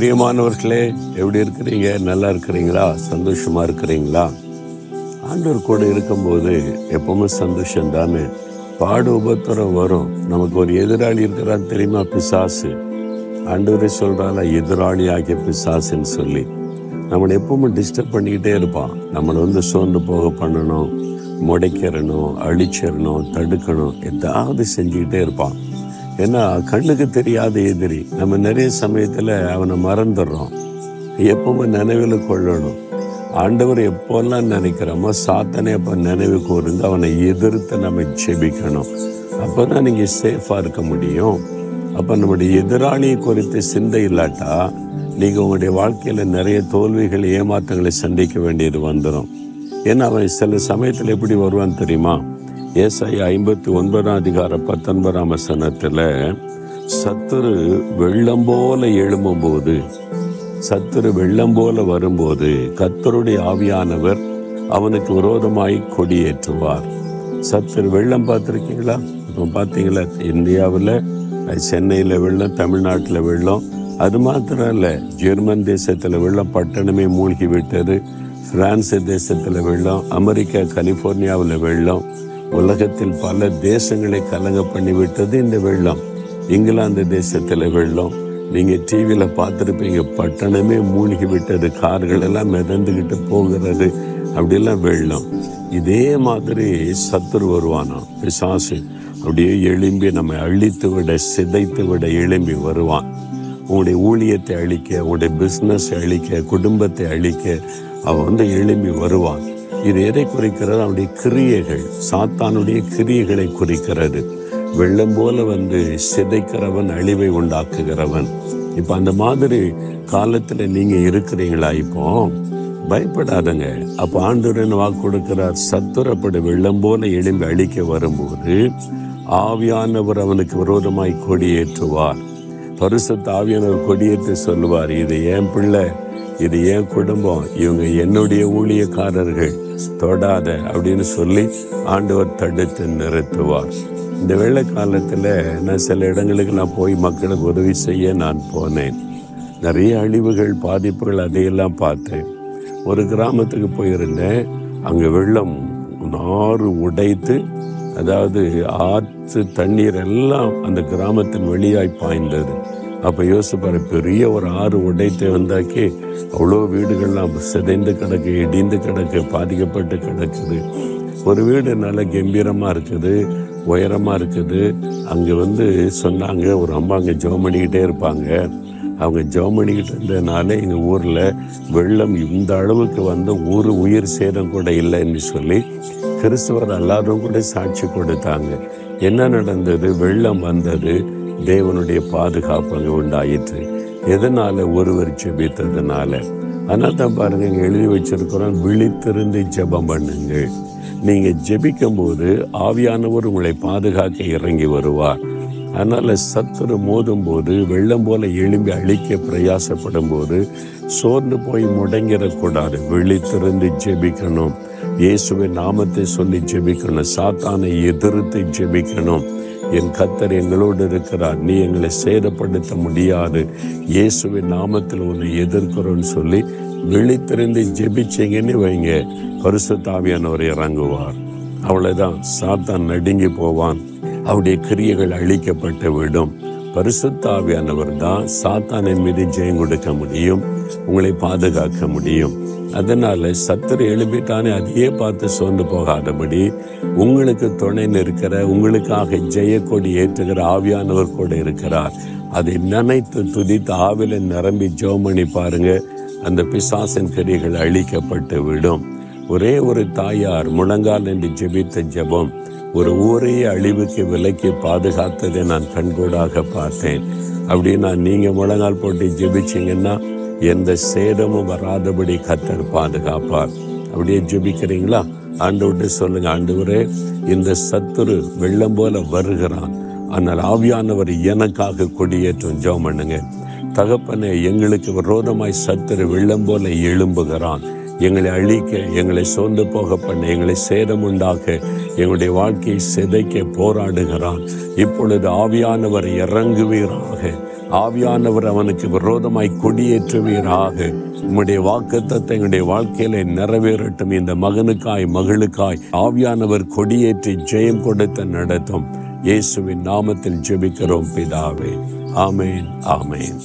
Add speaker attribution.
Speaker 1: பிரியமானவர்களே எப்படி இருக்கிறீங்க? நல்லா இருக்கிறீங்களா? சந்தோஷமா இருக்கிறீங்களா? ஆண்டவர் கூட இருக்கும்போது எப்பவுமே சந்தோஷம் தானே பாடு உபத்திரம் வரும். நமக்கு ஒரு எதிராளி இருக்கிறான்னு தெரியுமா? பிசாசு. ஆண்டவரே சொல்றால எதிராளி ஆகிய பிசாசுன்னு சொல்லி. நம்மளை எப்பவுமே டிஸ்டர்ப் பண்ணிக்கிட்டே இருப்பான். நம்மளை வந்து சோர்ந்து போக பண்ணணும் முடைக்கிறணும் அழிச்சிடணும் தடுக்கணும் ஏதாவது செஞ்சுக்கிட்டே இருப்பான். ஏன்னா கண்ணுக்கு தெரியாத எதிரி. நம்ம நிறைய சமயத்தில் அவனை மறந்துடுறோம். எப்பவுமே நினைவில் கொள்ளணும். ஆண்டவர் எப்போல்லாம் நினைக்கிறோமோ சாத்தனை அப்போ நினைவு கூர்ந்து அவனை எதிர்த்து நம்ம ஜெபிக்கணும். அப்போ தான் நீங்கள் சேஃபாக இருக்க முடியும். அப்போ நம்முடைய எதிராளியை குறித்து சிந்தை இல்லாட்டா நீங்கள் உங்களுடைய வாழ்க்கையில் நிறைய தோல்விகள் ஏமாற்றங்களை சந்திக்க வேண்டியது வந்துடும் ஏன்னா அவன் சில சமயத்தில் எப்படி வருவான்னு தெரியுமா? ஏசாய் ஐம்பத்தி ஒன்பதாம் அதிகார பத்தொன்பதாம் வசனத்தில் சத்துரு வெள்ளம் போல எழும்பும்போது சத்துரு வெள்ளம் போல வரும்போது கத்தருடைய ஆவியானவர் அவனுக்கு விரோதமாய் கொடியேற்றுவார். சத்துரு வெள்ளம் பார்த்துருக்கீங்களா? இப்போ பார்த்தீங்களா இந்தியாவில் சென்னையில் வெள்ளம் தமிழ்நாட்டில் வெள்ளம். அது மாத்திரம் இல்லை ஜெர்மன் தேசத்தில் வெள்ளம் பட்டணமே மூழ்கி விட்டது பிரான்ஸ் தேசத்தில் வெள்ளம் அமெரிக்கா கலிஃபோர்னியாவில் வெள்ளம். உலகத்தில் பல தேசங்களை கலங்க பண்ணி விட்டது இந்த வெள்ளம். இங்கிலாந்து தேசத்தில் வெள்ளம். நீங்கள் டிவியில் பார்த்துருப்பீங்க பட்டணமே மூழ்கி விட்டது கார்கள் எல்லாம் மிதந்துக்கிட்டு போகிறது. அப்படிலாம் வெள்ளம். இதே மாதிரி சத்துரு வருவானாம் பிசாசு. அப்படியே எழும்பி நம்மை அழித்து விட சிதைத்து விட எழும்பி வருவான். உங்களுடைய ஊழியத்தை அழிக்க உங்களுடைய பிஸ்னஸ் அழிக்க குடும்பத்தை அழிக்க அவன் வந்து எழும்பி வருவான். இது எதை குறிக்கிறது? அவனுடைய கிரியைகள். சாத்தானுடைய கிரியைகளை குறிக்கிறது. வெள்ளம் போல வந்து சிதைக்கிறவன் அழிவை உண்டாக்குகிறவன். இப்போ அந்த மாதிரி காலத்தில் நீங்கள் இருக்கிறீங்களா இப்போ? பயப்படாதங்க. அப்போ ஆண்டுடன் வாக்கு கொடுக்கிறார் சத்துரப்படு வெள்ளம் போல எழும்பி அழிக்க வரும்போது ஆவியானவர் அவனுக்கு விரோதமாய் கொடியேற்றுவார். பரிசுத்த ஆவியானவர் கொடியேற்று சொல்லுவார் இது என் பிள்ளை? இது என் குடும்பம்? இவங்க என்னுடைய ஊழியக்காரர்கள். தொடாத அப்படின்னு சொல்லி ஆண்டவர் தடுத்து நிறுத்துவார். இந்த வெள்ளை காலத்தில் நான் சில இடங்களுக்கு நான் போய் மக்களுக்கு உதவி செய்ய நான் போனேன். நிறைய அழிவுகள் பாதிப்புகள் அதையெல்லாம் பார்த்தேன். ஒரு கிராமத்துக்கு போயிருந்தேன். அங்கே வெள்ளம் நாறு உடைத்து அதாவது ஆற்று தண்ணீர் எல்லாம் அந்த கிராமத்தின் வழியாய் பாய்ந்தது. அப்போ யோசிப்பாரு பெரிய ஒரு ஆறு உடைத்து வந்தாக்கி அவ்வளோ வீடுகள்லாம் சிதைந்து கிடக்கு இடிந்து கிடக்கு பாதிக்கப்பட்டு கிடக்குது. ஒரு வீடு நல்லா கம்பீரமாக இருக்குது உயரமாக இருக்குது. அங்கே வந்து சொன்னாங்க ஒரு அம்மா அங்கே ஜெபம் பண்ணிக்கிட்டே இருப்பாங்க. அவங்க ஜெபம் பண்ணிக்கிட்டு இருந்ததுனால எங்கள் ஊரில் வெள்ளம் இந்த அளவுக்கு வந்து ஊர் உயிர் சேதம் கூட இல்லைன்னு சொல்லி கிறிஸ்துவர் எல்லாரும் கூட சாட்சி கொடுத்தாங்க. என்ன நடந்தது? வெள்ளம் வந்தது. தேவனுடைய பாதுகாப்பு அங்கே உண்டாயிற்று. எதனால் ஒருவர் ஜெபித்ததுனால? அதனால தான் பாருங்கள் இங்கே எழுதி வச்சிருக்கிறோம் விழித்திருந்து ஜெபம் பண்ணுங்கள். நீங்கள் ஜெபிக்கும்போது ஆவியானவர் உங்களை பாதுகாக்க இறங்கி வருவார். அதனால் சத்துரு மோதும் போது வெள்ளம் போல எழும்பி அழிக்க பிரயாசப்படும் போது சோர்ந்து போய் முடங்கிடக்கூடாது. விழித்திருந்து ஜெபிக்கணும். இயேசுவின் நாமத்தை சொல்லி ஜெபிக்கணும். சாத்தானை எதிர்த்து ஜெபிக்கணும். என் கத்தர் எங்களோடு இருக்கிறார். நீ எங்களை சேதப்படுத்த முடியாது. இயேசுவின் நாமத்தில் உன்னை எதிர்க்கிறோன்னு சொல்லி விழித்திருந்து ஜெபிச்சிங்கன்னு வைங்க. பரிசுத்தாவியானவர் இறங்குவார். அவ்வளவுதான். சாத்தான் நடுங்கி போவான். அவருடைய கிரியைகள் அழிக்கப்பட்டு விடும். பரிசுத்தாவியானவர் தான் சாத்தானின் மீது ஜெயம் கொடுக்க முடியும். உங்களை பாதுகாக்க முடியும். அதனால சத்துரு எழுப்பிட்டானே அதையே பார்த்து சோர்ந்து போகாதபடி உங்களுக்கு துணை நிற்கிற உங்களுக்காக ஜெயக்கொடி ஏற்றுகிற ஆவியானவர் கூட இருக்கிறார். அதை நினைத்து துதித்து ஆவில நிரம்பி ஜோமணி பாருங்க. அந்த பிசாசின் கடிகள் அழிக்கப்பட்டு விடும். ஒரே ஒரு தாயார் முழங்கால் என்று ஜெபித்த ஜெபம் ஒரு ஊரே அழிவுக்கு விலக்கி பாதுகாத்ததை நான் கண்கூடாக பார்த்தேன். அப்படின்னா நீங்கள் முழங்கால் போட்டு ஜெபிச்சீங்கன்னா எந்த சேதமும் வராதபடி கத்தர் பாதுகாப்பார். அப்படியே ஜெபிக்கிறீங்களா? ஆண்டவர்கிட்ட சொல்லுங்க ஆண்டவரே இந்த சத்துரு வெள்ளம் போல வருகிறான். ஆனால் ஆவியானவர் எனக்காக கொடியேற்றும் ஜெபம் பண்ணுங்க. தகப்பனே எங்களுக்கு விரோதமாய் சத்துரு வெள்ளம் போல எழும்புகிறான். எங்களை அழிக்க எங்களை சோர்ந்து போக பண்ண எங்களை சேதம் உண்டாக்க எங்களுடைய வாழ்க்கையை சிதைக்க போராடுகிறான். இப்பொழுது ஆவியானவர் இறங்குவீராக. ஆவியானவர் அவனுக்கு விரோதமாய் கொடியேற்றுவீராக. உம்முடைய வாக்குத்தத்தை எங்களுடைய வாழ்க்கையில நிறைவேறட்டும். இந்த மகனுக்காய் மகளுக்காய் ஆவியானவர் கொடியேற்றி ஜெயம் கொடுத்த நடத்தும். இயேசுவின் நாமத்தில் ஜெபிக்கிறோம் பிதாவே. ஆமேன் ஆமேன்.